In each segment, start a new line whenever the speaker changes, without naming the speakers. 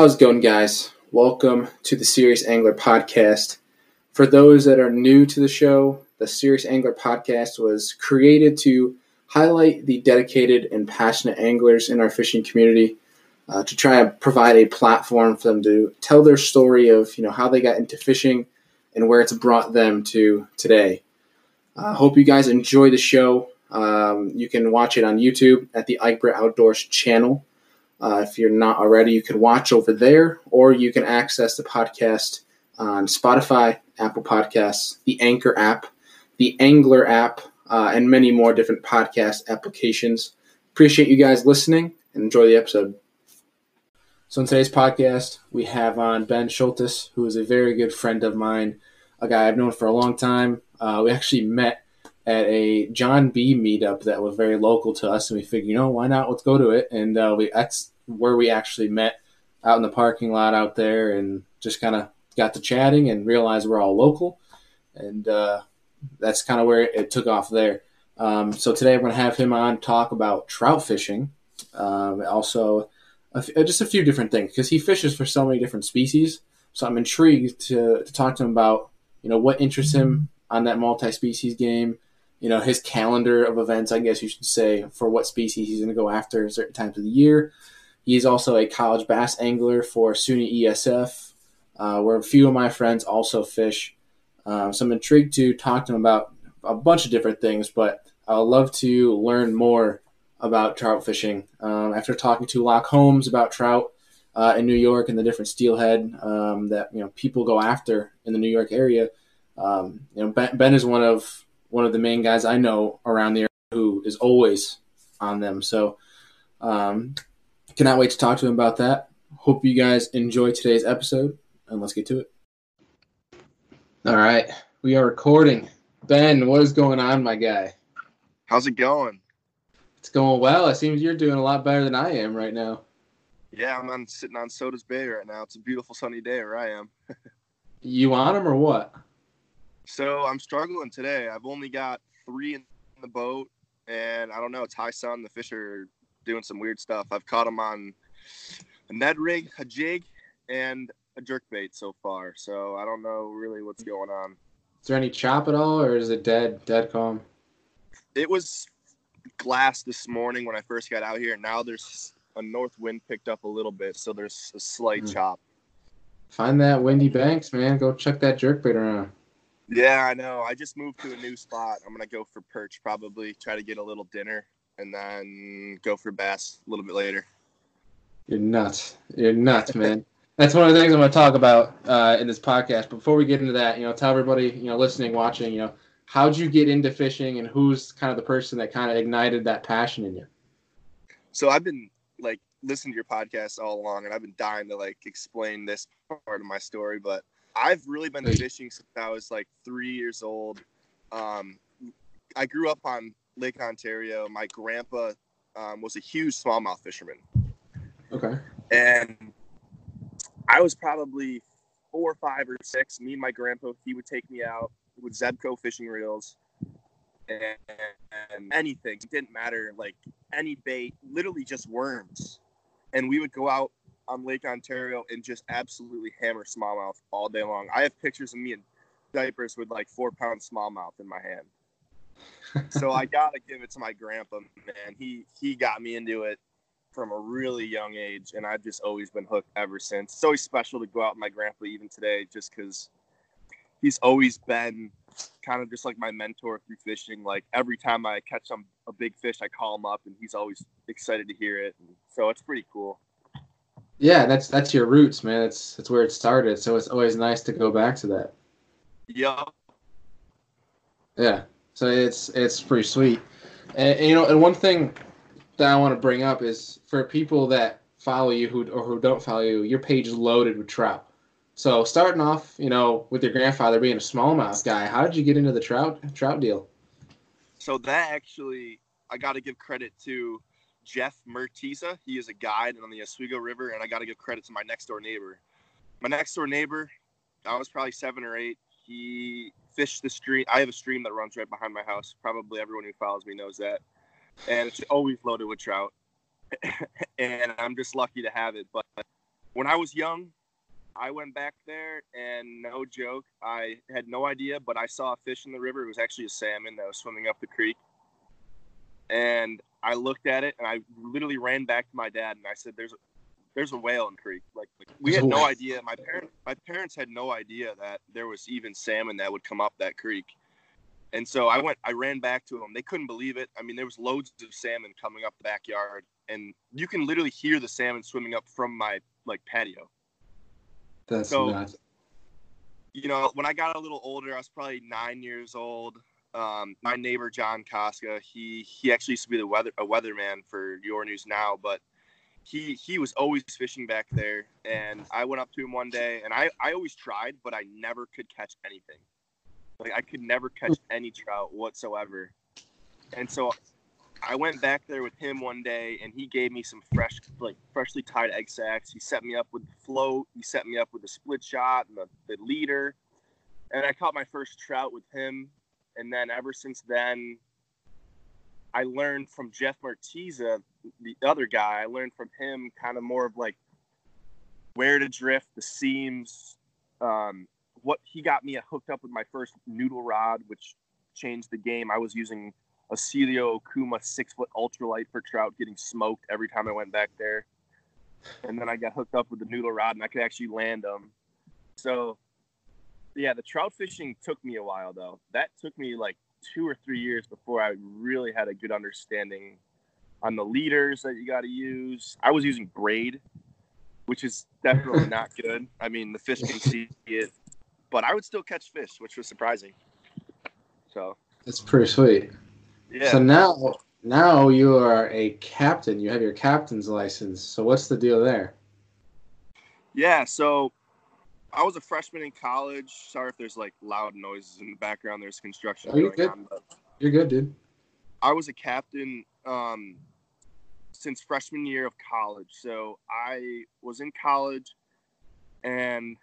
How's it going, guys? Welcome to the Serious Angler Podcast. For those that are new to the show, the Serious Angler Podcast was created to highlight the dedicated and passionate anglers in our fishing community uh, to try and provide a platform for them to tell their story of you know how they got into fishing and where it's brought them to today. I uh, hope you guys enjoy the show. Um, you can watch it on YouTube at the Eichbert Outdoors channel. Uh, if you're not already, you can watch over there, or you can access the podcast on Spotify, Apple Podcasts, the Anchor app, the Angler app, uh, and many more different podcast applications. Appreciate you guys listening and enjoy the episode. So, in today's podcast, we have on Ben Schultes, who is a very good friend of mine, a guy I've known for a long time. Uh, we actually met at a Jon B meetup that was very local to us, and we figured, you know, why not? Let's go to it. And uh, we that's where we actually met out in the parking lot out there, and just kind of got to chatting and realized we're all local, and uh, that's kind of where it took off there. Um, so today we're going to have him on talk about trout fishing, um, also just a few different things because he fishes for so many different species. So I'm intrigued to, to talk to him about you know what interests him on that multi-species game. You know his calendar of events, I guess you should say, for what species he's going to go after certain times of the year. He's also a college bass angler for SUNY ESF, uh, where a few of my friends also fish. Uh, so I'm intrigued to talk to him about a bunch of different things, but I'd love to learn more about trout fishing. Um, after talking to Lock Holmes about trout uh, in New York and the different steelhead um, that you know people go after in the New York area, um, you know ben, ben, is one of one of the main guys I know around the area who is always on them. So um, cannot wait to talk to him about that. Hope you guys enjoy today's episode, and let's get to it. All right, we are recording. Ben, what is going on, my guy?
How's it going?
It's going well. It seems you're doing a lot better than I am right now.
Yeah, I'm on, sitting on Sodus Bay right now. It's a beautiful sunny day where I am.
you on them or what?
So I'm struggling today. I've only got three in the boat, and I don't know. It's high sun. The fish are doing some weird stuff. I've caught them on a Ned rig, a jig, and a jerk bait so far. So I don't know really what's going on.
Is there any chop at all, or is it dead, dead calm?
It was glass this morning when I first got out here. Now there's a north wind picked up a little bit, so there's a slight mm. chop.
Find that windy banks, man. Go check that jerkbait around.
Yeah, I know. I just moved to a new spot. I'm gonna go for perch probably. Try to get a little dinner and then go for bass a little bit later.
You're nuts. You're nuts, man. That's one of the things I'm to talk about uh, in this podcast. Before we get into that, you know, tell everybody, you know, listening, watching, you know, how'd you get into fishing and who's kind of the person that kind of ignited that passion in you?
So I've been like listening to your podcast all along and I've been dying to like explain this part of my story, but I've really been fishing since I was like three years old. Um, I grew up on Lake Ontario. My grandpa um, was a huge smallmouth fisherman.
Okay.
And I was probably four, or five, or six. Me and my grandpa, he would take me out with Zebco fishing reels and, and anything. It didn't matter, like any bait, literally just worms. And we would go out on Lake Ontario and just absolutely hammer smallmouth all day long. I have pictures of me in diapers with like four pound smallmouth in my hand. so I gotta give it to my grandpa, man. He he got me into it from a really young age, and I've just always been hooked ever since. It's always special to go out with my grandpa even today, just because he's always been kind of just like my mentor through fishing. Like every time I catch some a big fish, I call him up, and he's always excited to hear it. And so it's pretty cool.
Yeah, that's that's your roots, man. It's it's where it started. So it's always nice to go back to that.
Yeah.
Yeah. So it's it's pretty sweet. And, and you know, and one thing that I want to bring up is for people that follow you who or who don't follow you, your page is loaded with trout. So starting off, you know, with your grandfather being a smallmouth guy, how did you get into the trout trout deal?
So that actually, I got to give credit to Jeff Mertiza. He is a guide on the Oswego River, and I got to give credit to my next door neighbor. My next door neighbor, I was probably seven or eight. He fished the stream. I have a stream that runs right behind my house. Probably everyone who follows me knows that, and it's always loaded with trout. and I'm just lucky to have it. But when I was young, I went back there and no joke, I had no idea, but I saw a fish in the river. It was actually a salmon that was swimming up the creek. And I looked at it and I literally ran back to my dad and I said, "There's a there's a whale in the creek." Like, like we had no idea. My parents my parents had no idea that there was even salmon that would come up that creek. And so I went, I ran back to them. They couldn't believe it. I mean, there was loads of salmon coming up the backyard, and you can literally hear the salmon swimming up from my like patio.
That's so, nuts.
You know, when I got a little older, I was probably nine years old. Um, my neighbor John Koska, he he actually used to be the weather a weatherman for Your News Now, but he he was always fishing back there. And I went up to him one day, and I I always tried, but I never could catch anything. Like I could never catch any trout whatsoever. And so I went back there with him one day, and he gave me some fresh, like freshly tied egg sacks. He set me up with the float. He set me up with the split shot and the, the leader. And I caught my first trout with him. And then ever since then, I learned from Jeff Martiza, the other guy. I learned from him kind of more of like where to drift, the seams. Um, what he got me hooked up with my first noodle rod, which changed the game. I was using a Celilo Okuma six foot ultralight for trout, getting smoked every time I went back there. And then I got hooked up with the noodle rod, and I could actually land them. So, yeah, the trout fishing took me a while though. That took me like two or three years before I really had a good understanding on the leaders that you got to use. I was using braid, which is definitely not good. I mean, the fish can see it, but I would still catch fish, which was surprising. So
that's pretty sweet. Yeah. So now, now you are a captain. You have your captain's license. So what's the deal there?
Yeah. So I was a freshman in college. Sorry if there's like loud noises in the background. There's construction
oh, you're good. On, you're good, dude.
I was a captain um, since freshman year of college. So I was in college, and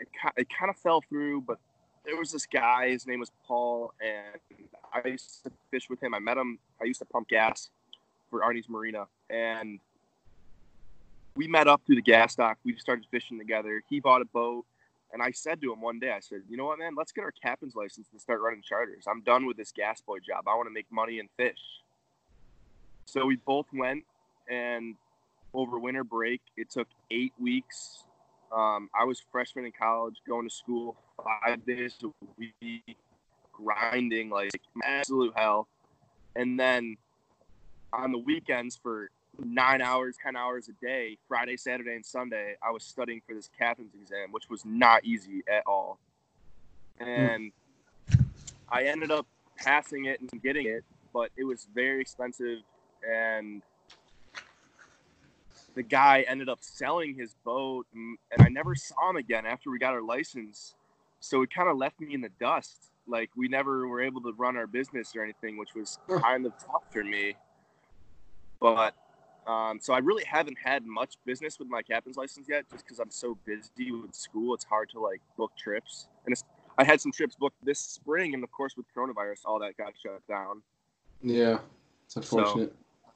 it, it kind of fell through. But there was this guy. His name was Paul, and I used to fish with him. I met him. I used to pump gas for Arnie's Marina, and we met up through the gas dock. We started fishing together. He bought a boat, and I said to him one day, I said, "You know what, man? Let's get our captain's license and start running charters. I'm done with this gas boy job. I want to make money and fish." So we both went, and over winter break, it took eight weeks. Um, I was freshman in college, going to school five days a week, grinding like absolute hell. And then on the weekends for nine hours, 10 hours a day, Friday, Saturday, and Sunday, I was studying for this captain's exam, which was not easy at all. And mm. I ended up passing it and getting it, but it was very expensive. And the guy ended up selling his boat, and I never saw him again after we got our license. So it kind of left me in the dust. Like we never were able to run our business or anything, which was kind of tough for me. But um, so I really haven't had much business with my captain's license yet, just because I'm so busy with school. It's hard to like book trips, and I had some trips booked this spring, and of course with coronavirus, all that got shut down.
Yeah, it's unfortunate. So,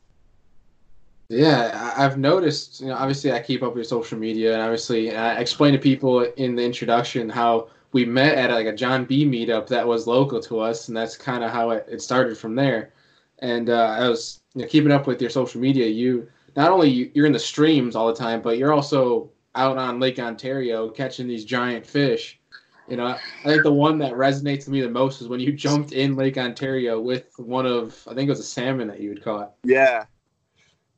yeah, I've noticed. You know, obviously, I keep up with social media, and obviously, I explain to people in the introduction how we met at like a Jon B meetup that was local to us, and that's kind of how it, it started from there. And uh, I was you know, keeping up with your social media. You not only you're in the streams all the time, but you're also out on Lake Ontario catching these giant fish. You know, I think the one that resonates with me the most is when you jumped in Lake Ontario with one of I think it was a salmon that you had caught.
Yeah,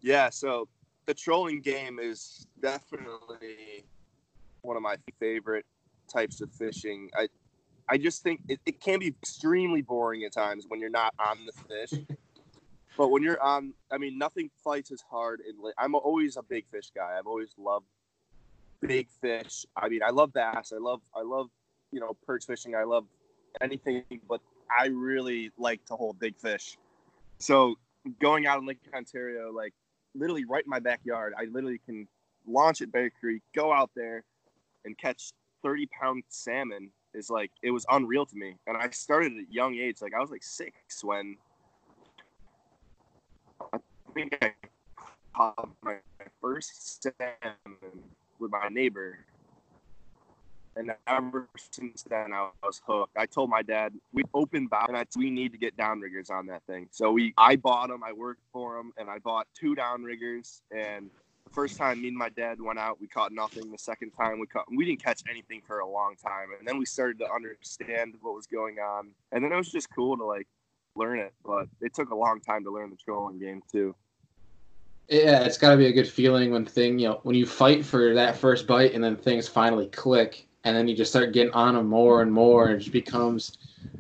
yeah. So the trolling game is definitely one of my favorite types of fishing. I I just think it, it can be extremely boring at times when you're not on the fish. but when you're on, I mean, nothing fights as hard. In, I'm always a big fish guy. I've always loved big fish. I mean, I love bass. I love, I love, you know, perch fishing. I love anything, but I really like to hold big fish. So going out in Lake Ontario, like literally right in my backyard, I literally can launch at Bear Creek, go out there, and catch 30 pound salmon is like it was unreal to me and i started at a young age like i was like six when think i caught my first salmon with my neighbor. And ever since then, I was hooked. I told my dad we opened bow, and we need to get downriggers on that thing. So we, I bought them. I worked for them, and I bought two downriggers. And the first time me and my dad went out, we caught nothing. The second time we caught, we didn't catch anything for a long time. And then we started to understand what was going on. And then it was just cool to like learn it. But it took a long time to learn the trolling game too.
Yeah, it's got to be a good feeling when thing you know when you fight for that first bite and then things finally click and then you just start getting on them more and more and it just becomes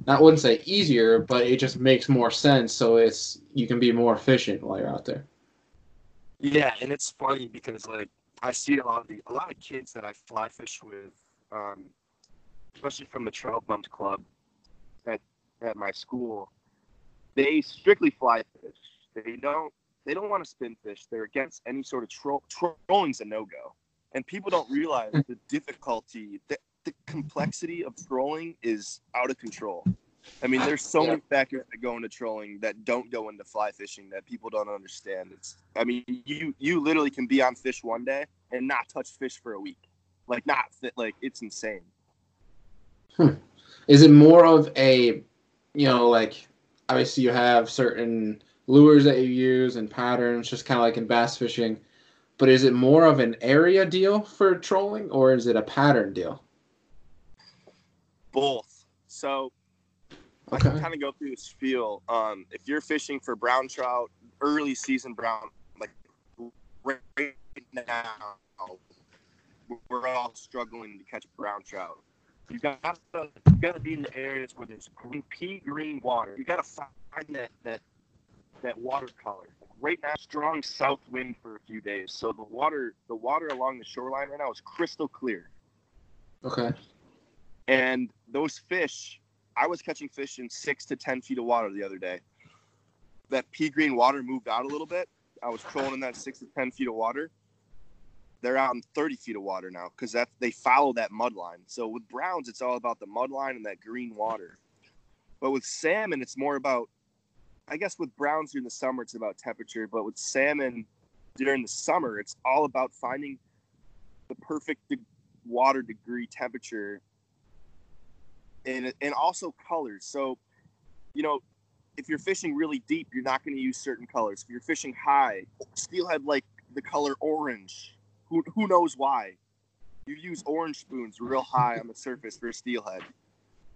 I wouldn't say easier, but it just makes more sense. So it's you can be more efficient while you're out there.
Yeah, and it's funny because like I see a lot of the a lot of kids that I fly fish with, um, especially from the Trout Bumps Club at at my school. They strictly fly fish. They don't they don't want to spin fish. They're against any sort of troll. Trolling's a no go, and people don't realize the difficulty, the, the complexity of trolling is out of control. I mean, there's so yeah. many factors that go into trolling that don't go into fly fishing that people don't understand. It's, I mean, you you literally can be on fish one day and not touch fish for a week, like not fit, like it's insane.
Hmm. Is it more of a, you know, like obviously you have certain lures that you use and patterns, just kind of like in bass fishing. But is it more of an area deal for trolling, or is it a pattern deal?
Both. So okay. I can kind of go through this feel. Um, if you're fishing for brown trout, early season brown, like right now, we're all struggling to catch brown trout. You got to you got to be in the areas where there's green, pea green water. You got to find that that that watercolor. Right now, strong south wind for a few days, so the water the water along the shoreline right now is crystal clear.
Okay.
And those fish, I was catching fish in six to ten feet of water the other day. That pea green water moved out a little bit. I was trolling in that six to ten feet of water. They're out in 30 feet of water now because that they follow that mud line. So with browns, it's all about the mud line and that green water. But with salmon, it's more about I guess with browns during the summer, it's about temperature, but with salmon during the summer, it's all about finding the perfect water degree temperature and and also colors. So, you know, if you're fishing really deep, you're not going to use certain colors. If you're fishing high, steelhead like the color orange. Who who knows why? You use orange spoons real high on the surface for steelhead.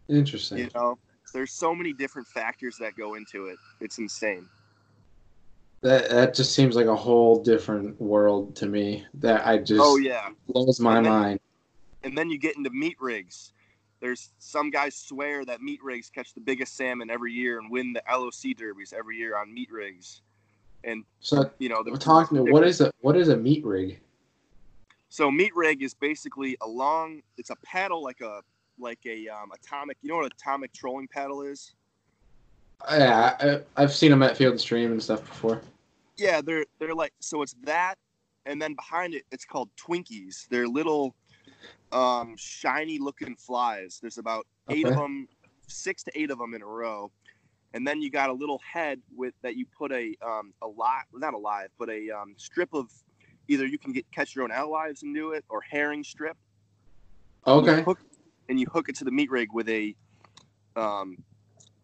Interesting.
You know, there's so many different factors that go into it. It's insane.
That that just seems like a whole different world to me. That I just
oh yeah
blows my
and
then, mind.
And then you get into meat rigs. There's some guys swear that meat rigs catch the biggest salmon every year and win the LOC derbies every year on meat rigs. And
so
you know,
the, talking to what is a what is a meat rig?
So meat rig is basically a long. It's a paddle like a like a um, atomic. You know what atomic trolling paddle is?
Yeah, I, have seen them at Field and Stream and stuff before.
Yeah, they're they're like so it's that, and then behind it, it's called Twinkies. They're little, um, shiny looking flies. There's about eight okay. of them, six to eight of them in a row, and then you got a little head with that you put a um a lot not alive but a um, strip of either you can get catch your own alewives and do it or herring strip.
Okay. You
hook, and you hook it to the meat rig with a um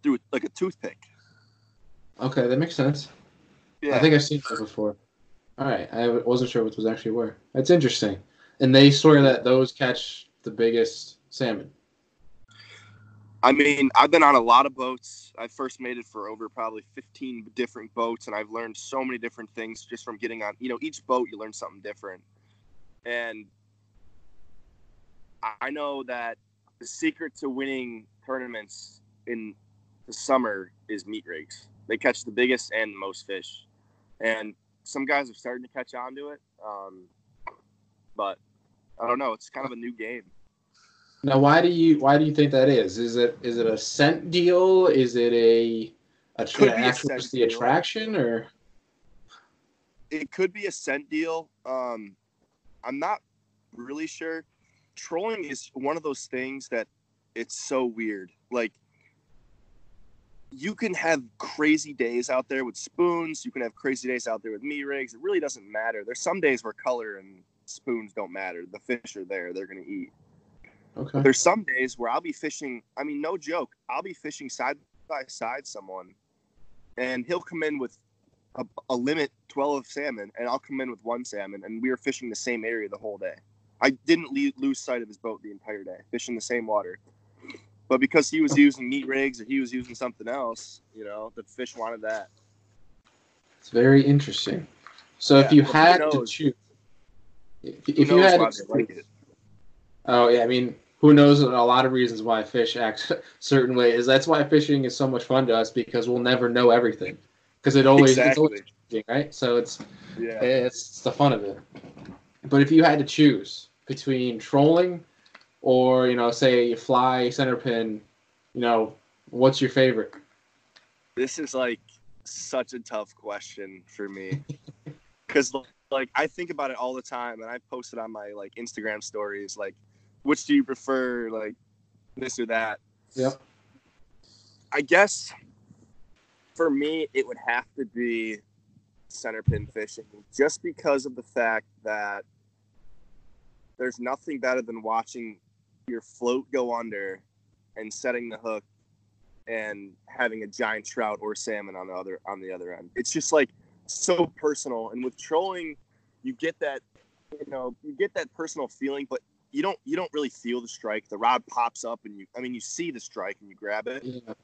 through like a toothpick.
Okay, that makes sense. Yeah. I think I've seen that before. All right, I wasn't sure what was actually where. That's interesting. And they swear that those catch the biggest salmon.
I mean, I've been on a lot of boats. I first made it for over probably 15 different boats, and I've learned so many different things just from getting on. You know, each boat you learn something different. And I know that the secret to winning tournaments in the summer is meat rigs. They catch the biggest and most fish, and some guys are starting to catch on to it. Um, but I don't know. It's kind of a new game.
Now, why do you why do you think that is? Is it is it a scent deal? Is it a, a actual just the attraction or?
It could be a scent deal. Um, I'm not really sure trolling is one of those things that it's so weird. Like you can have crazy days out there with spoons. You can have crazy days out there with meat rigs. It really doesn't matter. There's some days where color and spoons don't matter. The fish are there; they're gonna eat.
Okay.
There's some days where I'll be fishing. I mean, no joke. I'll be fishing side by side someone, and he'll come in with a, a limit 12 of salmon, and I'll come in with one salmon, and we were fishing the same area the whole day. I didn't le- lose sight of his boat the entire day, fishing the same water. But because he was using meat rigs or he was using something else, you know, the fish wanted that.
It's very interesting. So if you had to choose, if, if you had to
they like it?
Oh yeah, I mean, who knows? A lot of reasons why fish act certain ways. That's why fishing is so much fun to us because we'll never know everything because it always it's always changing, right? So it's
Yeah.
Eh, it's the fun of it. But if you had to choose between trolling or you know, say you fly center pin, you know, what's your favorite?
This is like such a tough question for me because like I think about it all the time, and I post it on my like Instagram stories. Like, which do you prefer? Like this or that?
Yep.
I guess for me, it would have to be center pin fishing, just because of the fact that there's nothing better than watching your float go under and setting the hook and having a giant trout or salmon on the other on the other end. It's just like so personal. And with trolling, you get that you know you get that personal feeling, but you don't you don't really feel the strike. The rod pops up and you I mean you see the strike and you grab it.
Yeah.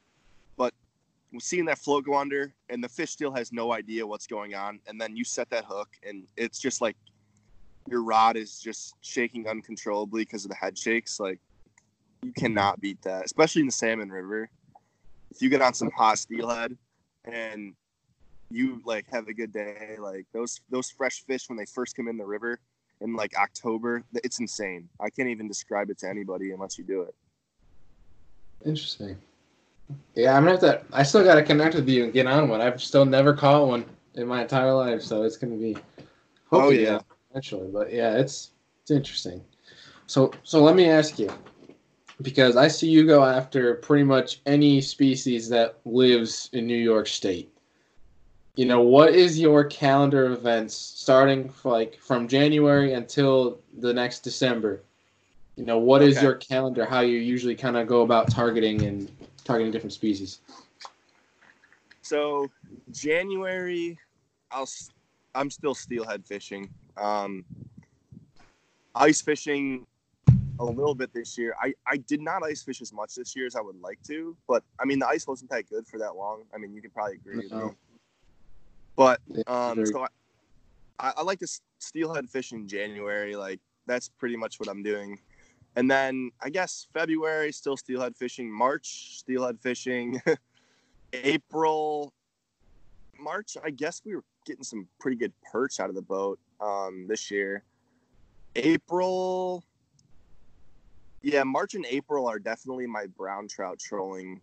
Seeing that float go under and the fish still has no idea what's going on, and then you set that hook and it's just like your rod is just shaking uncontrollably because of the head shakes. Like you cannot beat that, especially in the salmon river. If you get on some hot steelhead and you like have a good day, like those those fresh fish when they first come in the river in like October, it's insane. I can't even describe it to anybody unless you do it.
Interesting. Yeah, I'm gonna have to. I still gotta connect with you and get on one. I've still never caught one in my entire life, so it's gonna be.
Oh,
hopefully
yeah.
eventually. But yeah, it's it's interesting. So so let me ask you, because I see you go after pretty much any species that lives in New York State. You know, what is your calendar of events starting like from January until the next December? You know, what is
Okay.
your calendar? How you usually kind of go about targeting and targeting different species?
So January, I'll I'm still steelhead fishing. Um, ice fishing a little bit this year. I I did not ice fish as much this year as I would like to, but I mean the ice wasn't that good for that long. I mean you can probably agree with me. But um, so I, I, like to steelhead fish in January. Like that's pretty much what I'm doing. And then I guess February still steelhead fishing. March steelhead fishing. April, March. I guess we were getting some pretty good perch out of the boat um, this year. April. Yeah, March and April are definitely my brown trout trolling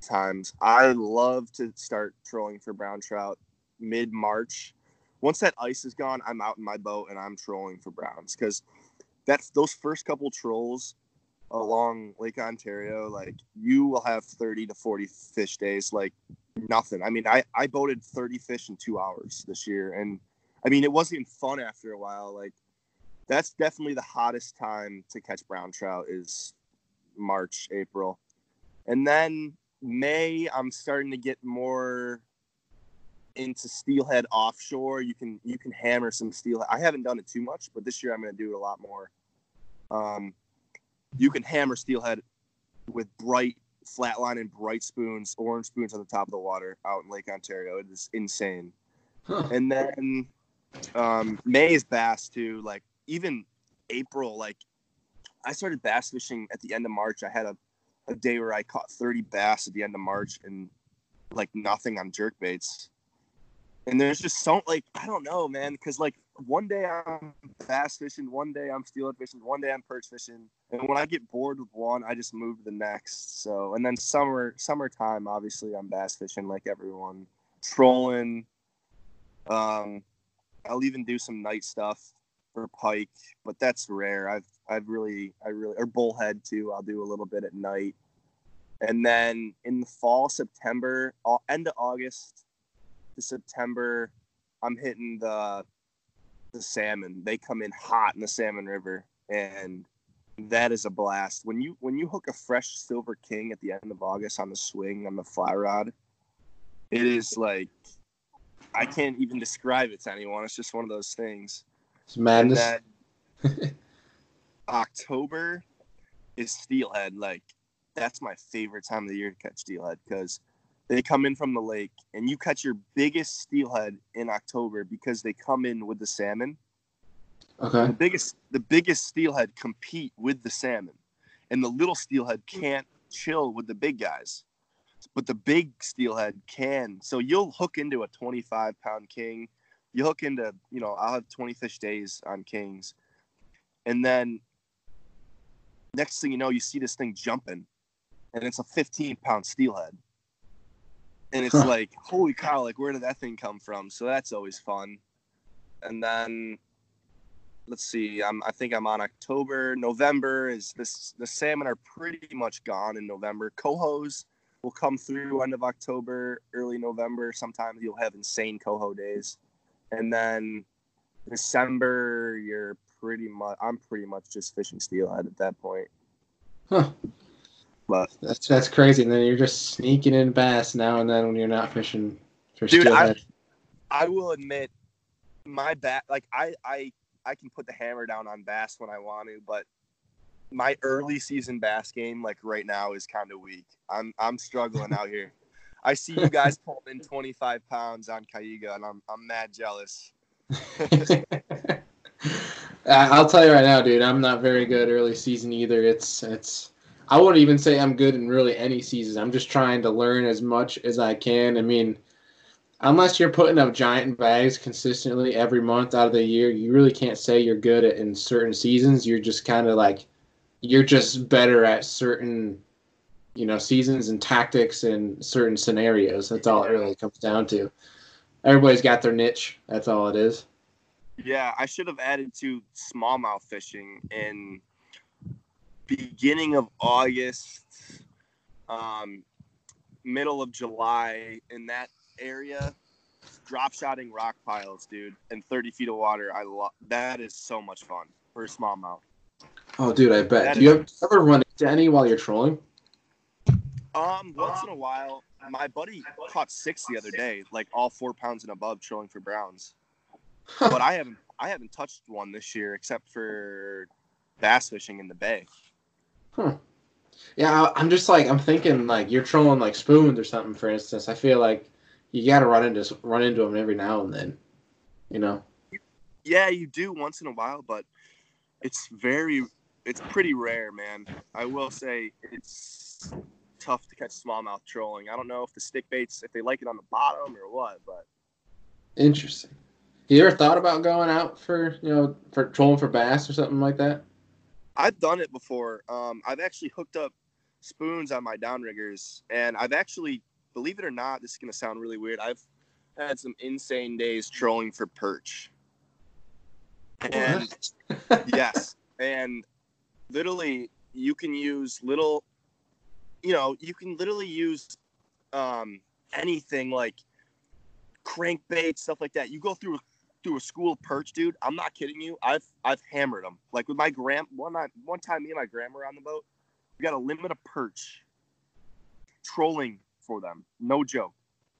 times. I love to start trolling for brown trout mid March. Once that ice is gone, I'm out in my boat and I'm trolling for browns because that's those first couple trolls along Lake Ontario, like you will have 30 to 40 fish days, like nothing. I mean, I, I boated 30 fish in two hours this year. And I mean, it wasn't even fun after a while. Like that's definitely the hottest time to catch brown trout is March, April. And then May, I'm starting to get more into steelhead offshore. You can you can hammer some steelhead. I haven't done it too much, but this year I'm going to do it a lot more. Um, you can hammer steelhead with bright flatline and bright spoons, orange spoons on the top of the water out in Lake Ontario. It is insane.
Huh.
And then um, May is bass too. Like even April, like I started bass fishing at the end of March. I had a, a day where I caught 30 bass at the end of March and like nothing on jerk baits. And there's just so like I don't know, man, because like one day I'm bass fishing, one day I'm steelhead fishing, one day I'm perch fishing, and when I get bored with one, I just move to the next. So and then summer summertime, obviously I'm bass fishing like everyone, trolling. Um, I'll even do some night stuff for pike, but that's rare. I've I've really I really or bullhead too. I'll do a little bit at night, and then in the fall, September, end of August to September, I'm hitting the the salmon. They come in hot in the salmon river, and that is a blast. When you when you hook a fresh silver king at the end of August on the swing on the fly rod, it is like I can't even describe it to anyone. It's just one of those things.
It's madness.
October is steelhead. Like that's my favorite time of the year to catch steelhead because they come in from the lake and you catch your biggest steelhead in October because they come in with the salmon.
okay.
The biggest the biggest steelhead compete with the salmon, and the little steelhead can't chill with the big guys. But the big steelhead can. So you'll hook into a 25 pound king. You hook into, you know, I'll have 20 fish days on kings. And then next thing you know, you see this thing jumping, and it's a 15 pound steelhead. And it's
Huh.
like, holy cow, like where did that thing come from? So that's always fun. And then let's see, I'm I think I'm on October. November is this the salmon are pretty much gone in November. Cohos will come through end of October, early November. Sometimes you'll have insane coho days. And then December, you're pretty much I'm pretty much just fishing steelhead at that point.
Huh.
But
That's that's crazy. And then you're just sneaking in bass now and then when you're not fishing for
Dude, I-
steelhead.
I will admit my bat like I I I can put the hammer down on bass when I want to, but my early season bass game like right now is kind of weak. I'm I'm struggling out here. I see you guys pulling in 25 pounds on Cayuga, and I'm I'm mad jealous.
I'll tell you right now, dude. I'm not very good early season either. It's it's. I wouldn't even say I'm good in really any season. I'm just trying to learn as much as I can. I mean, unless you're putting up giant bags consistently every month out of the year, you really can't say you're good at in certain seasons. You're just kind of like you're just better at certain you know seasons and tactics and certain scenarios. That's all it really comes down to. Everybody's got their niche. That's all it is.
Yeah, I should have added to smallmouth fishing in beginning of August, um, middle of July in that area. Drop shotting rock piles, dude, and 30 feet of water. I love that is so much fun for a smallmouth.
Oh, dude, I bet.
That
Do you ever run into any while you're trolling?
Um, once in a while, my buddy caught six the other day, like all four pounds and above, trolling for browns. But I haven't, I haven't touched one this year except for bass fishing in the bay.
Yeah, I- I'm just like I'm thinking like you're trolling like spoons or something. For instance, I feel like you got to run into run into them every now and then. You know.
Yeah, you do once in a while, but it's very, it's pretty rare, man. I will say it's tough to catch smallmouth trolling. I don't know if the stick baits, if they like it on the bottom or what, but
Interesting. You ever thought about going out for you know for trolling for bass or something like that?
I've done it before. Um, I've actually hooked up spoons on my downriggers, and I've actually, believe it or not, this is gonna sound really weird. I've had some insane days trolling for perch. And yes, and literally, you can use little, you know, you can literally use um, anything like crankbait stuff like that. You go through through a school of perch, dude. I'm not kidding you. I've I've hammered them. Like with my gram one night, one time, me and my grandma were on the boat. We got a limit of perch trolling for them. No joke.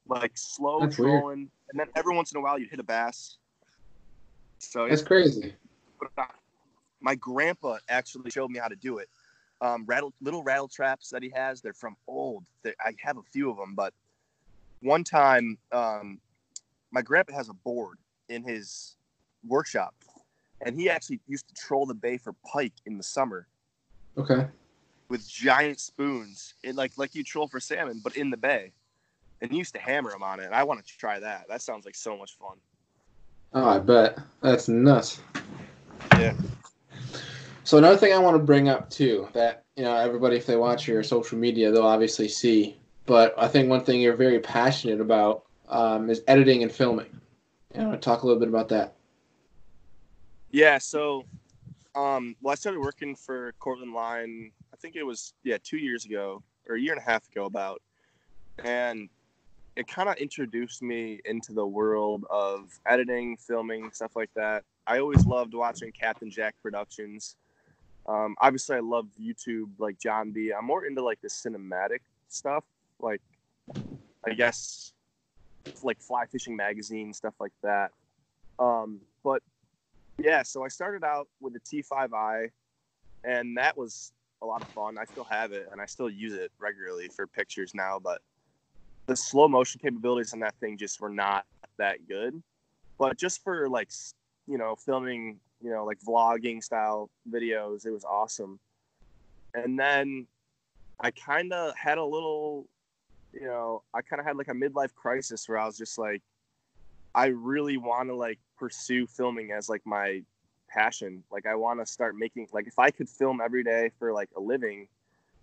Like slow
That's weird.
trolling, and then every once in a while you'd hit a bass. So
That's crazy.
my grandpa actually showed me how to do it. Um, rattle little rattle traps that he has. They're from old. they I have a few of them, but one time, um, my grandpa has a board in his workshop, and he actually used to troll the bay for pike in the summer
Okay.
with giant spoons, it, like like you troll for salmon, but in the bay. And he used to hammer them on it. I want to try that. That sounds like so much fun.
Oh, I bet. That's nuts.
Yeah.
So another thing I want to bring up too, that you know, everybody if they watch your social media, they'll obviously see. But I think one thing you're very passionate about um, is editing and filming. You know, talk a little bit about that.
Yeah, so um well I started working for Cortland Line, I think it was yeah, 2 years ago or a year and a half ago about. And it kind of introduced me into the world of editing, filming, stuff like that. I always loved watching Captain Jack Productions. Um, obviously, I love YouTube, like Jon B. I'm more into like the cinematic stuff, like I guess like fly fishing magazine stuff like that. Um, but yeah, so I started out with a T5i, and that was a lot of fun. I still have it, and I still use it regularly for pictures now. But the slow motion capabilities on that thing just were not that good. But just for like you know filming, you know like vlogging style videos, it was awesome. And then I kind of had a little, you know, I kind of had like a midlife crisis where I was just like, I really want to like pursue filming as like my passion. Like I want to start making like if I could film every day for like a living,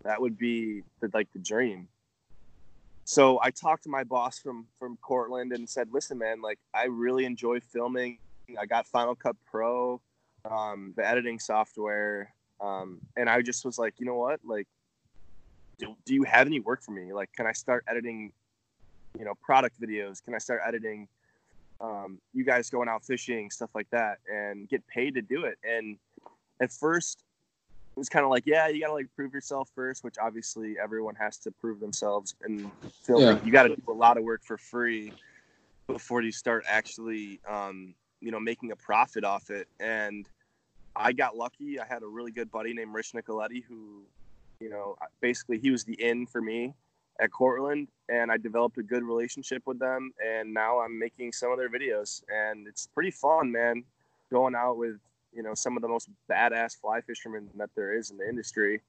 that would be the, like the dream. So I talked to my boss from from Cortland and said, "Listen, man, like I really enjoy filming. I got Final Cut Pro, um, the editing software, um, and I just was like, you know what, like." Do, do you have any work for me? Like, can I start editing, you know, product videos? Can I start editing um, you guys going out fishing, stuff like that, and get paid to do it. And at first, it was kind of like, yeah, you gotta like prove yourself first, which obviously everyone has to prove themselves and filming. Yeah. You got to do a lot of work for free before you start actually, um, you know, making a profit off it. And I got lucky. I had a really good buddy named Rich Nicoletti who, you know, basically he was the in for me at Cortland, and I developed a good relationship with them. And now I'm making some of their videos, and it's pretty fun, man. Going out with you know some of the most badass fly fishermen that there is in the industry,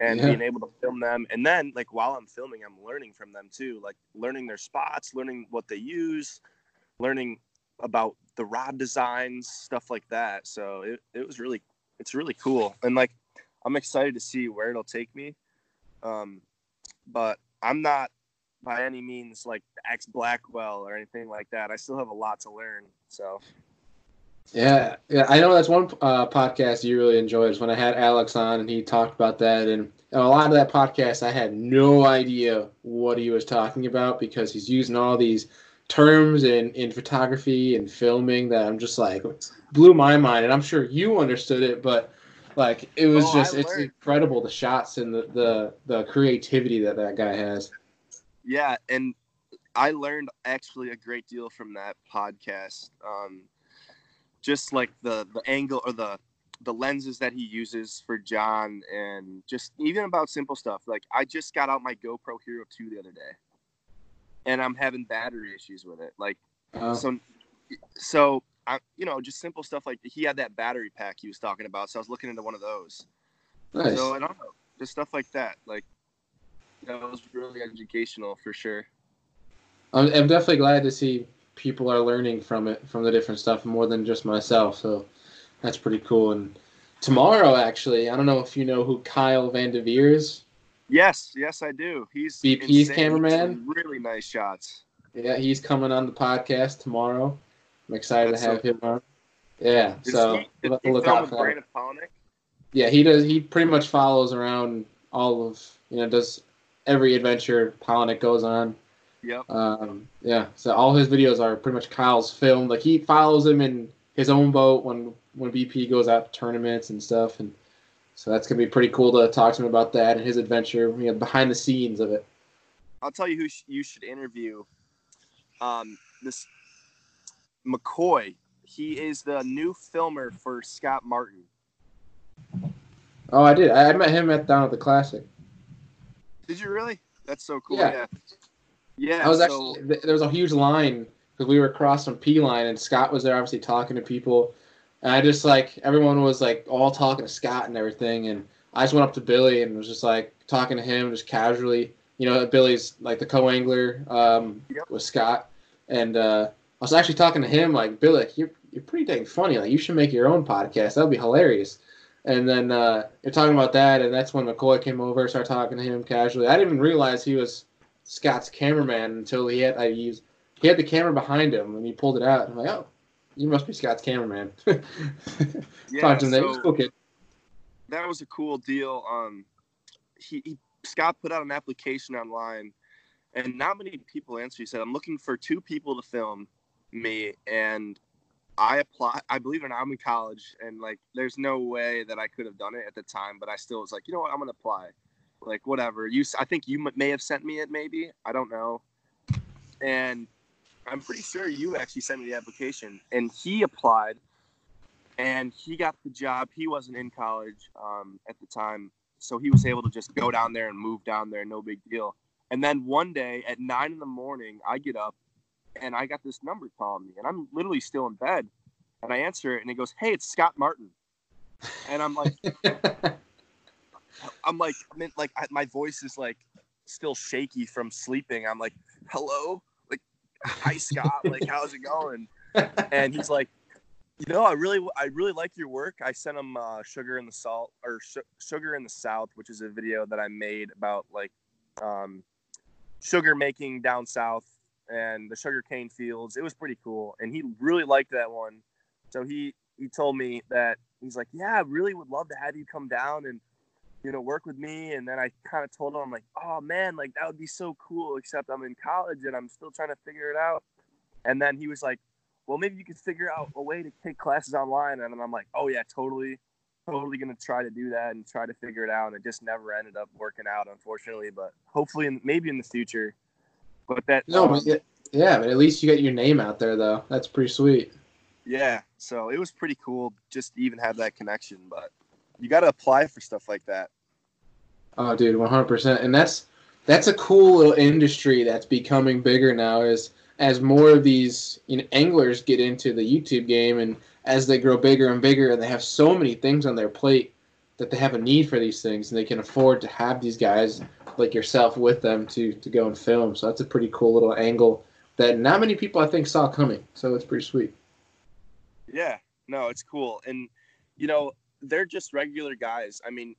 and yeah. being able to film them. And then like while I'm filming, I'm learning from them too, like learning their spots, learning what they use, learning about the rod designs, stuff like that. So it, it was really it's really cool, and like I'm excited to see where it'll take me. Um, but I'm not by any means like ex Blackwell or anything like that. I still have a lot to learn. So.
Yeah, yeah, I know that's one uh, podcast you really enjoyed is when I had Alex on and he talked about that. And a lot of that podcast, I had no idea what he was talking about because he's using all these terms in, in photography and filming that I'm just like blew my mind. And I'm sure you understood it, but like it was oh, just it's incredible the shots and the, the the creativity that that guy has.
Yeah, and I learned actually a great deal from that podcast. Um, just like the the angle or the the lenses that he uses for John, and just even about simple stuff. Like I just got out my GoPro Hero 2 the other day, and I'm having battery issues with it. Like uh, so, so I, you know, just simple stuff like he had that battery pack he was talking about. So I was looking into one of those. Nice. So I don't know, just stuff like that. Like that was really educational for sure.
I'm, I'm definitely glad to see people are learning from it, from the different stuff, more than just myself. So that's pretty cool. And tomorrow, actually, I don't know if you know who Kyle Van Devere is.
Yes, yes, I do. He's
BP's cameraman.
Really nice shots.
Yeah, he's coming on the podcast tomorrow. I'm excited That's to have so him on. Yeah, so he, look out for that. Yeah, he does. He pretty much follows around all of you know does every adventure Palaniuk goes on.
Yep.
Um, yeah, so all his videos are pretty much Kyle's film. Like he follows him in his own boat when when BP goes out to tournaments and stuff, and so that's gonna be pretty cool to talk to him about that and his adventure, you know, behind the scenes of it.
I'll tell you who sh- you should interview. Um, this McCoy. He is the new filmer for Scott Martin.
Oh, I did. I met him at down at the classic.
Did you really? That's so cool. Yeah. Yeah.
yeah I was so... actually there was a huge line because we were across from P line and Scott was there, obviously talking to people, and I just like everyone was like all talking to Scott and everything, and I just went up to Billy and was just like talking to him just casually. You know, Billy's like the co-angler um, yep. with Scott, and uh, I was actually talking to him like, Billy, like, you're you're pretty dang funny. Like you should make your own podcast. That'd be hilarious. And then uh, you're talking about that, and that's when McCoy came over, started talking to him casually. I didn't even realize he was Scott's cameraman until he had I used he had the camera behind him and he pulled it out. I'm like, oh, you must be Scott's cameraman.
yeah, so that. Cool. That was a cool deal. Um, he, he Scott put out an application online and not many people answered. He said, "I'm looking for two people to film me," and I apply. I believe it or not, I'm in college, and like, there's no way that I could have done it at the time, but I still was like, you know what, I'm gonna apply. Like, whatever. You, I think you may have sent me it, maybe. I don't know. And I'm pretty sure you actually sent me the application, and he applied, and he got the job. He wasn't in college um, at the time, so he was able to just go down there and move down there, no big deal. And then one day at nine in the morning, I get up and I got this number calling me, and I'm literally still in bed, and I answer it, and it goes, "Hey, it's Scott Martin," and I'm like, I'm like, I mean, like I, my voice is like still shaky from sleeping. I'm like, "Hello, like, hi Scott, like, how's it going?" And he's like, you know, I really, I really like your work. I sent him uh, "Sugar in the Salt" or Sh- "Sugar in the South," which is a video that I made about like um, sugar making down south and the sugar cane fields. It was pretty cool, and he really liked that one. So he he told me that he's like, yeah, I really would love to have you come down and you know work with me. And then I kind of told him, I'm like, oh man, like that would be so cool. Except I'm in college and I'm still trying to figure it out. And then he was like, well, maybe you could figure out a way to take classes online. And I'm like, oh yeah, totally. Totally gonna try to do that and try to figure it out, and it just never ended up working out, unfortunately. But hopefully, in, maybe in the future, but that
no, um, but yeah, but at least you got your name out there though. That's pretty sweet.
Yeah, so it was pretty cool just to even have that connection. But you got to apply for stuff like that.
Oh, dude, one hundred percent. And that's that's a cool little industry that's becoming bigger now. Is as more of these you know, anglers get into the YouTube game, and as they grow bigger and bigger, and they have so many things on their plate that they have a need for these things, and they can afford to have these guys like yourself with them to to go and film. So that's a pretty cool little angle that not many people I think saw coming. So it's pretty sweet.
Yeah, no, it's cool, and you know they're just regular guys. I mean,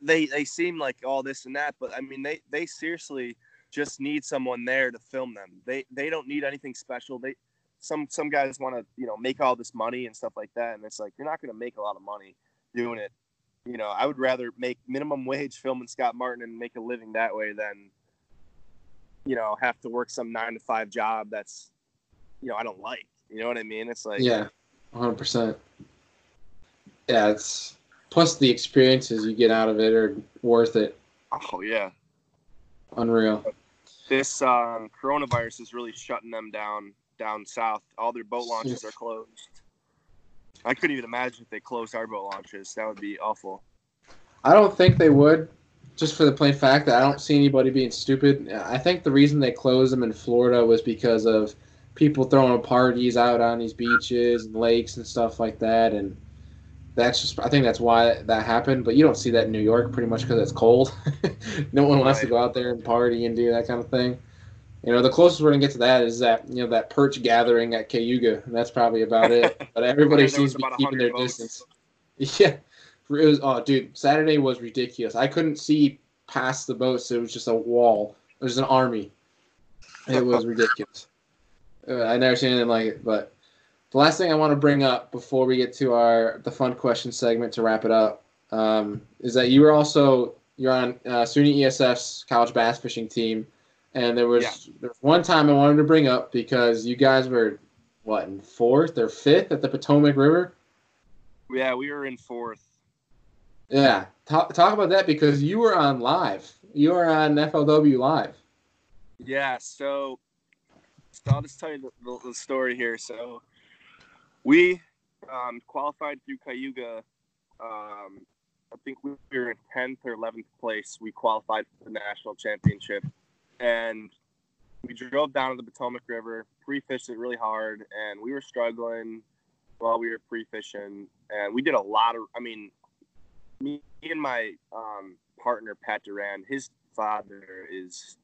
they they seem like all this and that, but I mean they they seriously just need someone there to film them. They they don't need anything special. They some some guys want to you know make all this money and stuff like that, and it's like you're not going to make a lot of money doing it you know, I would rather make minimum wage filming Scott Martin and make a living that way than, you know, have to work some nine to five job that's, you know, I don't like. You know what I mean? It's like
yeah, hundred percent. Yeah, it's plus the experiences you get out of it are worth it.
Oh yeah,
unreal.
This um, coronavirus is really shutting them down down south. All their boat launches are closed. I couldn't even imagine if they closed our boat launches. That would be awful.
I don't think they would, just for the plain fact that I don't see anybody being stupid. I think the reason they closed them in Florida was because of people throwing parties out on these beaches and lakes and stuff like that, and that's just I think that's why that happened. But you don't see that in New York, pretty much because it's cold. no one wants right. to go out there and party and do that kind of thing. You know, the closest we're gonna get to that is that you know that perch gathering at Cayuga, and that's probably about it. But everybody seems to be keeping their votes. distance. Yeah, it was. Oh, dude, Saturday was ridiculous. I couldn't see past the boats. It was just a wall. It was an army. It was ridiculous. Uh, I never seen anything like it. But the last thing I want to bring up before we get to our the fun question segment to wrap it up um, is that you were also you're on uh, SUNY ESF's college bass fishing team. And there was, yeah. there was one time I wanted to bring up because you guys were what in fourth or fifth at the Potomac River.
Yeah, we were in fourth.
Yeah, talk, talk about that because you were on live. You were on FLW live.
Yeah, so, so I'll just tell you the, the, the story here. So we um, qualified through Cayuga. Um, I think we were in tenth or eleventh place. We qualified for the national championship and we drove down to the Potomac River, pre-fished it really hard, and we were struggling while we were pre-fishing, and we did a lot of. I mean, me and my um, partner Pat Duran, his father is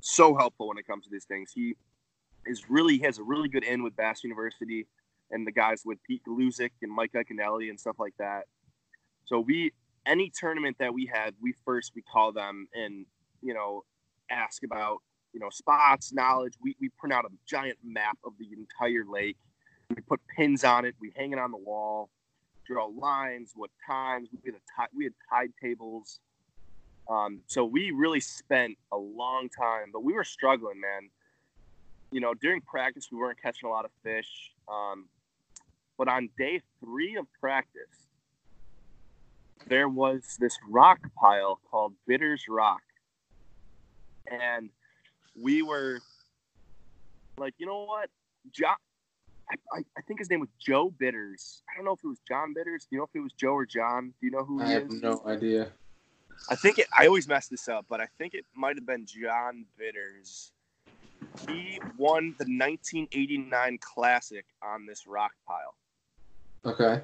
so helpful when it comes to these things. He is really he has a really good in with Bass University and the guys with Pete Gluszek and Mike Iaconelli and stuff like that. So we any tournament that we had, we first we call them and you know ask about you know spots, knowledge. We we print out a giant map of the entire lake. We put pins on it. We hang it on the wall. Draw lines. What times? We had a t- we had tide tables. Um, so we really spent a long time, but we were struggling, man. You know, during practice, we weren't catching a lot of fish. Um, but on day three of practice, there was this rock pile called Bitters Rock. And we were like, you know what? John, I, I, think his name was Joe Bitters. I don't know if it was John Bitters. Do you know if it was Joe or John? Do you know who
I have
is?
no idea.
I think it, I always mess this up, but I think it might have been John Bitters. He won the 1989 Classic on this rock pile.
Okay.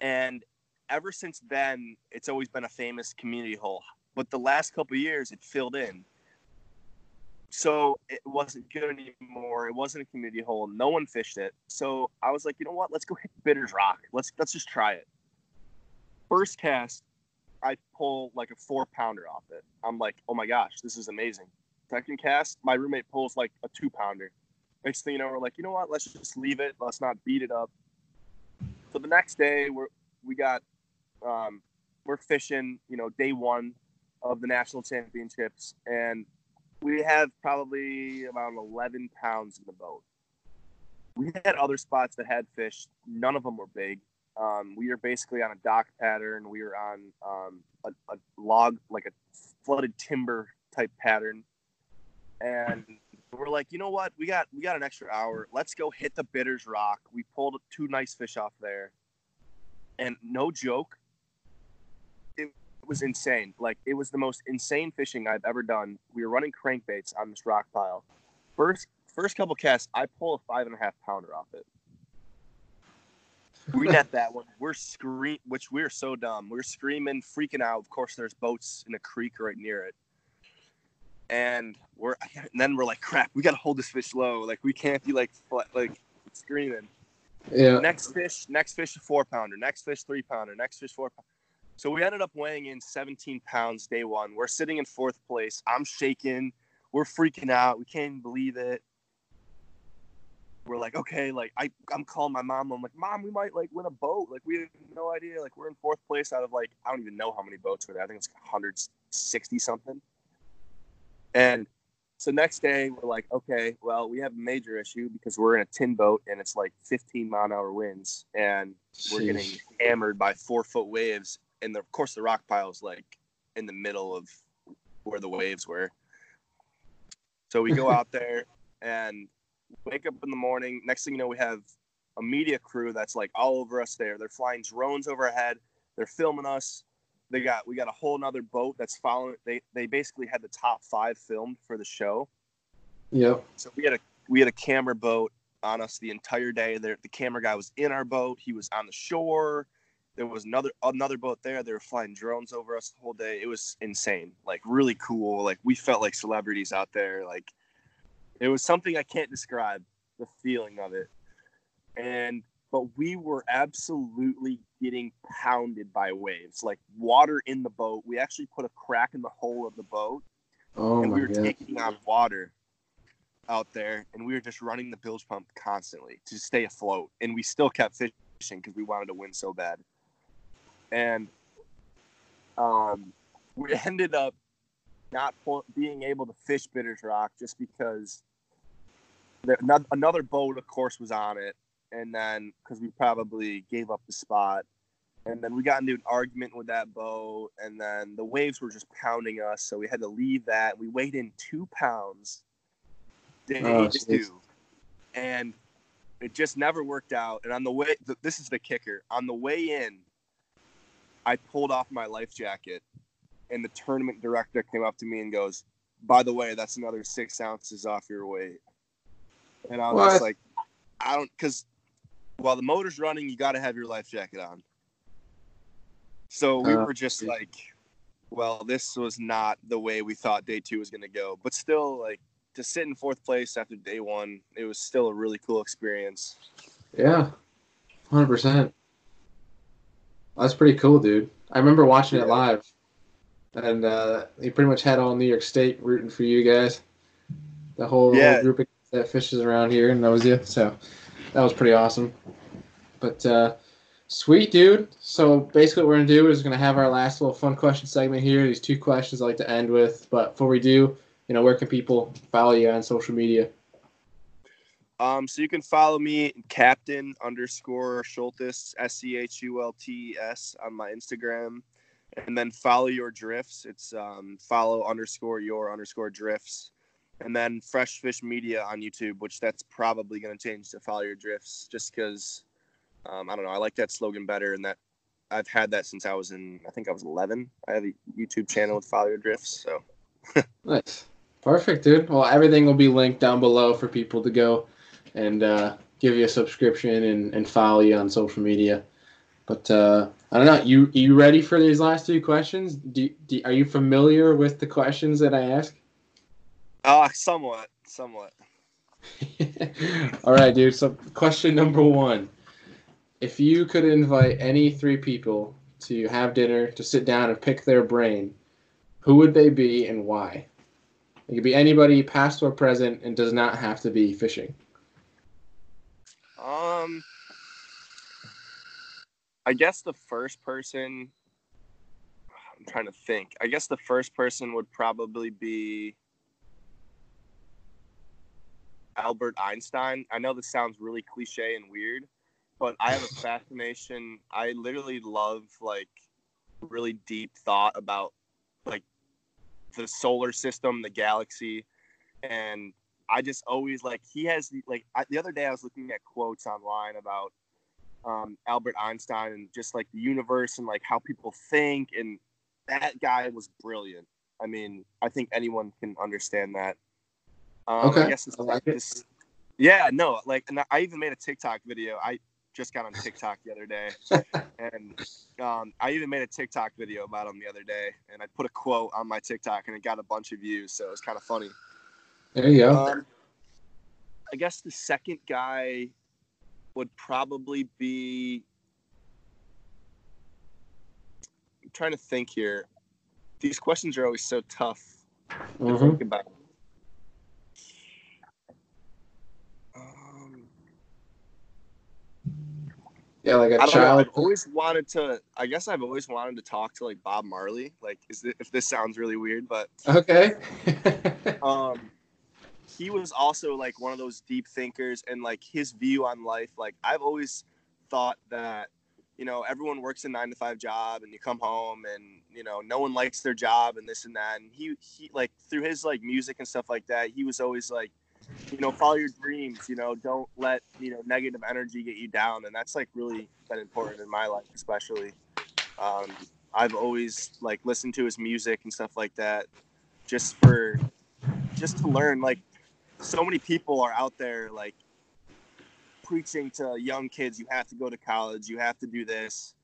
And ever since then, it's always been a famous community hole. But the last couple years, it filled in. So it wasn't good anymore. It wasn't a community hole. No one fished it. So I was like, you know what? Let's go hit Bitters Rock. Let's let's just try it. First cast, I pull like a four pounder off it. I'm like, oh my gosh, this is amazing. Second cast, my roommate pulls like a two pounder. Next thing you know, we're like, you know what? Let's just leave it. Let's not beat it up. So the next day, we're we got um, we're fishing. You know, day one of the national championships, and we have probably about 11 pounds in the boat. We had other spots that had fish. None of them were big. Um, we were basically on a dock pattern. We were on um, a, a log, like a flooded timber type pattern. And we're like, you know what? We got we got an extra hour. Let's go hit the Bitters Rock. We pulled two nice fish off there. And no joke, was insane. Like it was the most insane fishing I've ever done. We were running crankbaits on this rock pile. First first couple casts, I pull a five and a half pounder off it. We net that one. We're scream, which we're so dumb. We're screaming, freaking out. Of course, there's boats in a creek right near it, and we're and then we're like, crap, we got to hold this fish low. Like we can't be like like screaming.
Yeah.
Next fish, next fish, a four pounder. Next fish, three pounder. Next fish, four. Pounder. So we ended up weighing in 17 pounds day one. We're sitting in fourth place. I'm shaking. We're freaking out. We can't even believe it. We're like, okay, like I, I'm calling my mom. I'm like, mom, we might like win a boat. Like we have no idea. Like we're in fourth place out of like I don't even know how many boats were there. I think it's 160 something. And so next day we're like, okay, well we have a major issue because we're in a tin boat and it's like 15 mile an hour winds and we're getting hammered by four foot waves. And the, of course the rock pile is like in the middle of where the waves were. So we go out there and wake up in the morning. Next thing you know, we have a media crew that's like all over us there. They're flying drones overhead. They're filming us. They got we got a whole nother boat that's following. They they basically had the top five filmed for the show.
Yep.
So we had a we had a camera boat on us the entire day. There, the camera guy was in our boat. He was on the shore. There was another another boat there. They were flying drones over us the whole day. It was insane. Like really cool. Like we felt like celebrities out there. Like it was something I can't describe the feeling of it. And but we were absolutely getting pounded by waves, like water in the boat. We actually put a crack in the hull of the boat
Oh
and we were
god.
taking on water out there and we were just running the bilge pump constantly to stay afloat and we still kept fishing because we wanted to win so bad and um, we ended up not being able to fish bitters rock just because another boat of course was on it and then because we probably gave up the spot and then we got into an argument with that boat and then the waves were just pounding us so we had to leave that. We weighed in two pounds day
Oh,
two and it just never worked out and on the way th- this is the kicker on the way in i pulled off my life jacket and the tournament director came up to me and goes by the way that's another six ounces off your weight and i was
What?
just like i don't because while the motor's running you got to have your life jacket on so we
Uh,
were just like well this was not the way we thought day two was going to go but still like to sit in fourth place after day one it was still a really cool experience
Yeah. Hundred percent. That's pretty cool, dude. I remember watching it live, and uh, he pretty much had all New York State rooting for you guys. The whole,
Yeah.
group of that fishes around here and knows you, so that was pretty awesome. But uh, Sweet, dude. So basically, what we're gonna do is we're gonna have our last little fun question segment here. These two questions I like to end with. But before we do, you know, where can people follow you on social media?
Um, so you can follow me, Captain underscore Schultes, S C H U L T S, on my Instagram, and then follow your drifts. It's um, follow underscore your underscore drifts, and then Fresh Fish Media on YouTube, which that's probably going to change to follow your drifts, just because um, I don't know. I like that slogan better, and that I've had that since I was in. I think I was 11. I have a YouTube channel with follow your drifts. So
nice, perfect, dude. Well, everything will be linked down below for people to go and uh, give you a subscription and, and follow you on social media. But uh, I don't know. You you ready for these last two questions? Do, do are you familiar with the questions that I ask?
Uh, somewhat, somewhat.
All right, dude. So question number one: If you could invite any three people to have dinner, to sit down and pick their brain, who would they be and why? It could be anybody, past or present, and does not have to be fishing.
Um, I guess the first person. I'm trying to think. I guess the first person would probably be Albert Einstein. I know this sounds really cliche and weird, but I have a fascination. I literally love like really deep thought about like the solar system, the galaxy, and I just always like he has like I, the other day I was looking at quotes online about um, Albert Einstein and just like the universe and like how people think and that guy was brilliant. I mean, I think anyone can understand that.
Um, okay. I guess I like this,
yeah, no, like, and I even made a TikTok video. I just got on TikTok the other day, and um, I even made a TikTok video about him the other day, and I put a quote on my TikTok, and it got a bunch of views, so it was kind of funny.
There you go. Um,
I guess the second guy would probably be. I'm trying to think here. These questions are always so tough mm-hmm. to think about. Um,
yeah, like a child.
I've always wanted to. I guess I've always wanted to talk to like Bob Marley. Like, is this, if this sounds really weird, but
okay.
um, he was also like one of those deep thinkers and like his view on life like i've always thought that you know everyone works a nine to five job and you come home and you know no one likes their job and this and that and he he like through his like music and stuff like that he was always like you know follow your dreams you know don't let you know negative energy get you down and that's like really been important in my life especially. Um, i've always like listened to his music and stuff like that just for just to learn like so many people are out there like preaching to young kids you have to go to college you have to do this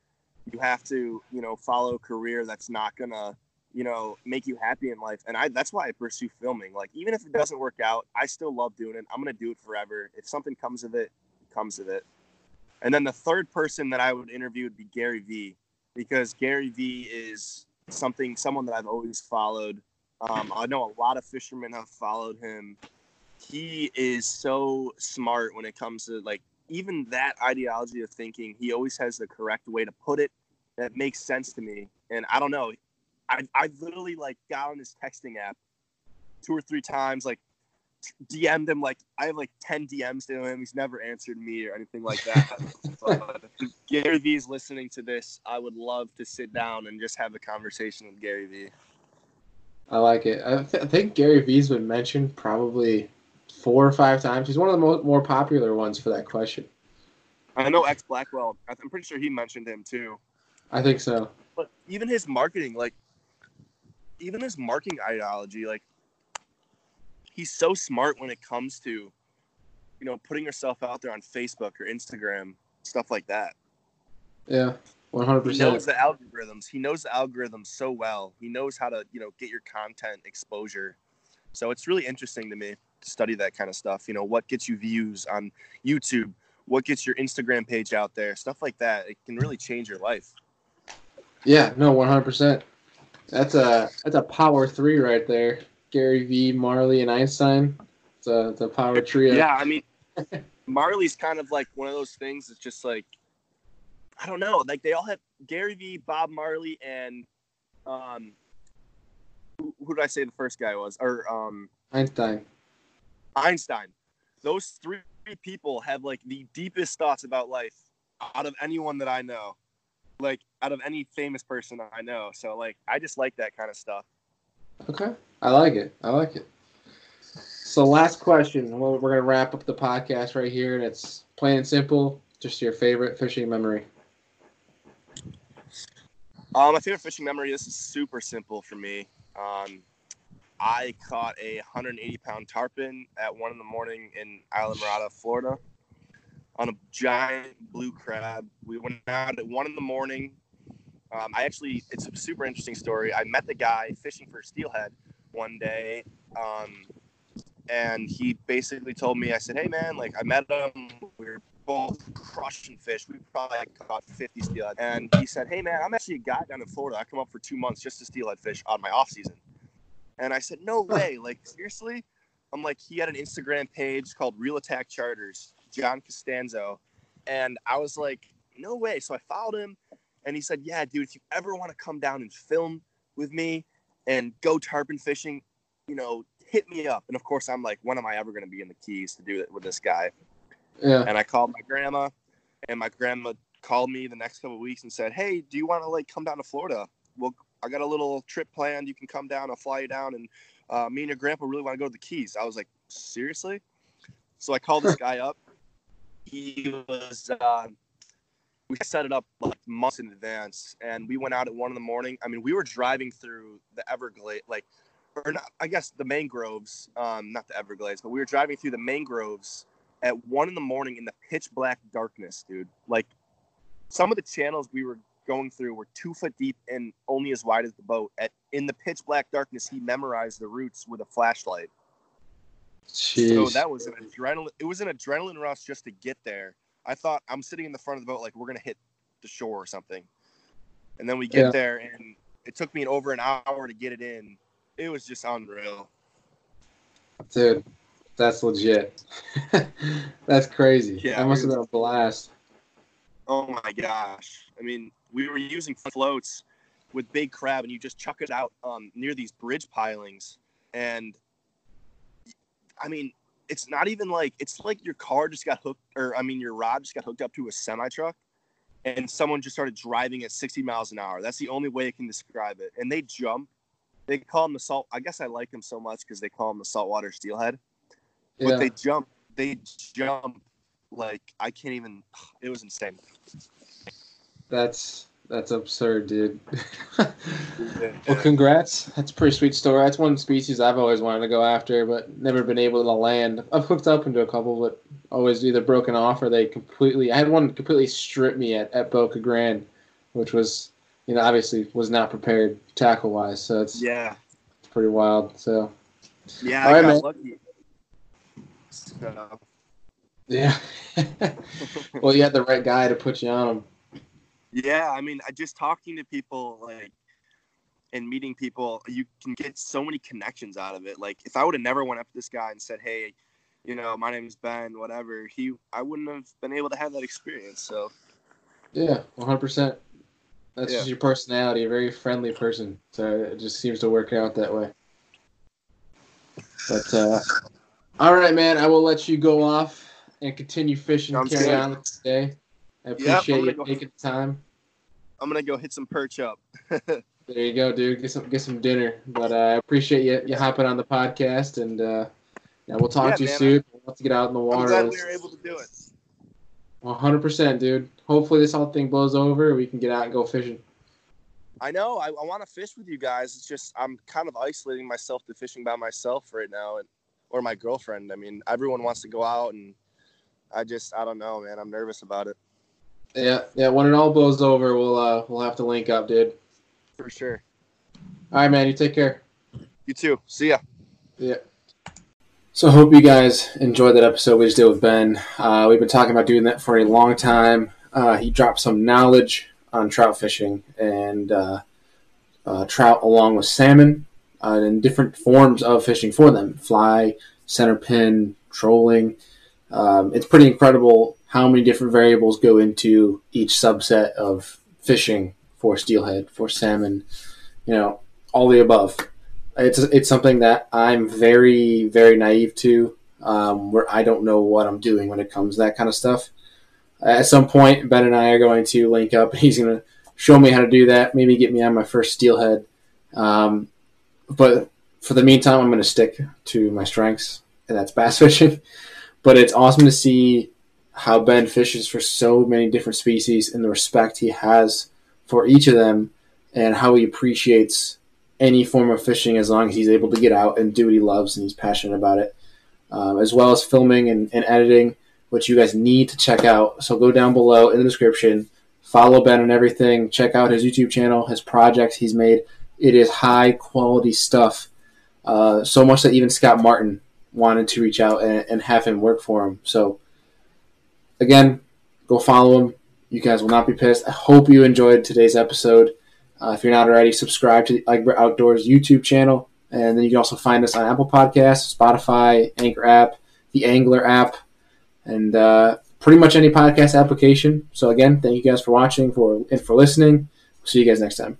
you have to you know follow a career that's not gonna you know make you happy in life. And i that's why i pursue filming. Like even if it doesn't work out i still love doing it. I'm gonna do it forever. If something comes of it, it comes of it. And then the third person that i would interview would be gary vee because gary vee is something someone that i've always followed. Um, i know a lot of fishermen have followed him he is so smart when it comes to like even that ideology of thinking. He always has the correct way to put it that makes sense to me. And I don't know, I I literally like got on his texting app two or three times, like DM'd him like I have like ten DMs to him. He's never answered me or anything like that. but Gary Vee's listening to this, I would love to sit down and just have a conversation with Gary Vee.
I like it. I, th- I think Gary Vee's been mentioned probably four or five times. He's one of the mo- more popular ones for that question.
I know X Blackwell. I'm pretty sure he mentioned him too.
I think so.
But even his marketing, like, even his marketing ideology, like, he's so smart when it comes to, you know, putting yourself out there on Facebook or Instagram, stuff like that.
Yeah, one hundred percent.
He knows the algorithms. He knows the algorithms so well. He knows how to, you know, get your content exposure. So it's really interesting to me study that kind of stuff. You know, what gets you views on YouTube, what gets your Instagram page out there, stuff like that. It can really change your life.
Yeah, no, one hundred percent. That's a that's a power three right there. Gary Vee, Marley, and Einstein. It's a, it's a power trio.
Yeah, I mean, Marley's kind of like one of those things that's just like I don't know. Like they all have Gary Vee, Bob Marley, and um, who, who did I say the first guy was? Or um,
Einstein.
Einstein. Those three people have like the deepest thoughts about life out of anyone that I know. Like out of any famous person I know. So like I just like that kind of stuff.
Okay. I like it. I like it. So last question. Well, we're gonna wrap up the podcast right here, and it's plain and simple. Just your favorite fishing memory.
Um, my favorite fishing memory. This is super simple for me. Um, I caught a 180 pound tarpon at one in the morning in Islamorada, Florida, on a giant blue crab. We went out at one in the morning. Um, I actually, it's a super interesting story. I met the guy fishing for steelhead one day, um, and he basically told me, I said, "Hey man, like I met him. We were both crushing fish. We probably caught 50 steelhead." And he said, "Hey man, I'm actually a guy down in Florida. I come up for two months just to steelhead fish on my off season." And I said, "No way! Like seriously?" I'm like, he had an Instagram page called Real Attack Charters, John Costanzo, and I was like, "No way!" So I followed him, and he said, "Yeah, dude, if you ever want to come down and film with me and go tarpon fishing, you know, hit me up." And of course, I'm like, "When am I ever going to be in the Keys to do it with this guy?"
Yeah.
And I called my grandma, and my grandma called me the next couple of weeks and said, "Hey, do you want to like come down to Florida? Well, I got a little trip planned. You can come down. I'll fly you down, and uh, me and your grandpa really want to go to the Keys." I was like, "Seriously?" So I called this guy up. He was. Uh, we set it up like months in advance, and we went out at one in the morning. I mean, we were driving through the Everglades, like, or not, I guess the mangroves, um, not the Everglades, but we were driving through the mangroves at one in the morning in the pitch black darkness, dude. Like some of the channels we were going through were two foot deep and only as wide as the boat. At in the pitch black darkness, he memorized the routes with a flashlight.
Jeez.
So that was an adrenaline. It was an adrenaline rush just to get there. I thought I'm sitting in the front of the boat like we're gonna hit the shore or something, and then we get
Yeah.
there and it took me over an hour to get it in. It was just unreal.
Dude, that's legit. that's crazy.
Yeah,
that must have been a blast.
Oh my gosh! I mean, we were using floats with big crab, and you just chuck it out um, near these bridge pilings, and I mean, it's not even like it's like your car just got hooked, or I mean, your rod just got hooked up to a semi truck, and someone just started driving at 60 miles an hour. That's the only way I can describe it. And they jump. They call them the salt. I guess I like them so much because they call them the saltwater steelhead. But they jump. They jump like I can't even. It was insane.
That's that's absurd, dude. well, congrats. That's a pretty sweet story. That's one species I've always wanted to go after, but never been able to land. I've hooked up into a couple, but always either broken off or they completely. I had one completely strip me at, at Boca Grande, which was, you know, obviously was not prepared tackle wise. So it's,
Yeah,
it's pretty wild. So
yeah,
All
I
right,
got
man.
lucky. So,
yeah. well, you had the right guy to put you on them.
Yeah, I mean, I just talking to people like and meeting people, you can get so many connections out of it. Like if I would have never went up to this guy and said, "Hey, you know, my name is Ben," whatever, he, I wouldn't have been able to have that experience. So
Yeah, one hundred percent. That's
Yeah.
just your personality, a very friendly person. So it just seems to work out that way. But uh, all right, man, I will let you go off and continue fishing and
Sounds
carry
good.
on today. I appreciate
I'm
you
go-
taking the time.
I'm gonna go hit some perch up.
There you go, dude. Get some get some dinner. But uh, I appreciate you you hopping on the podcast, and uh, yeah, we'll talk
Yeah,
to you
man,
soon. We'll have to get out in the
I'm
water.
glad we were able to do it.
One hundred percent, dude. Hopefully this whole thing blows over. We can get out and go fishing.
I know. I, I want to fish with you guys. It's just I'm kind of isolating myself to fishing by myself right now, and or my girlfriend. I mean, everyone wants to go out, and I just I don't know, man. I'm nervous about it
Yeah, yeah. When it all blows over, we'll uh, we'll have to link up, dude.
for sure.
All right, man. You take care.
You too. See ya.
Yeah. So I hope you guys enjoyed that episode we just did with Ben. Uh, we've been talking about doing that for a long time. Uh, he dropped some knowledge on trout fishing and uh, uh, trout along with salmon uh, and different forms of fishing for them: fly, center pin, trolling. Um, it's pretty incredible how many different variables go into each subset of fishing for steelhead, for salmon, you know, all the above. It's it's something that I'm very very naive to, um, where I don't know what I'm doing when it comes to that kind of stuff. At some point, Ben and I are going to link up. He's going to show me how to do that. Maybe get me on my first steelhead. Um, but for the meantime, I'm going to stick to my strengths, and that's bass fishing. But it's awesome to see how Ben fishes for so many different species and the respect he has for each of them, and how he appreciates any form of fishing as long as he's able to get out and do what he loves and he's passionate about it, um, as well as filming and, and, editing, which you guys need to check out. So go down below in the description, follow Ben and everything, check out his YouTube channel, his projects he's made. It is high quality stuff, uh, so much that even Scott Martin wanted to reach out and, and have him work for him. So again, go follow him. You guys will not be pissed. I hope you enjoyed today's episode. Uh, if you're not already, subscribe to the Egbert Outdoors YouTube channel. And then you can also find us on Apple Podcasts, Spotify, Anchor app, the Angler app, and uh, pretty much any podcast application. So again, thank you guys for watching for and for listening. see you guys next time.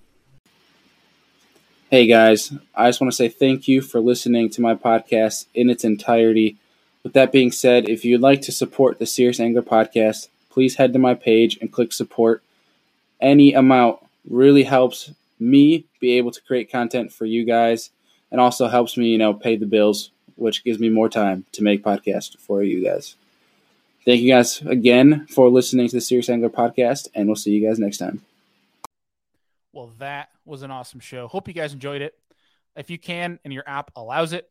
Hey guys, I just want to say thank you for listening to my podcast in its entirety. With that being said, if you'd like to support the Serious Angler podcast, please head to my page and click support. Any amount really helps me be able to create content for you guys and also helps me, you know, pay the bills, which gives me more time to make podcasts for you guys. Thank you guys again for listening to the Serious Angler podcast, and we'll see you guys next time.
Well, that was an awesome show. Hope you guys enjoyed it. If you can and your app allows it,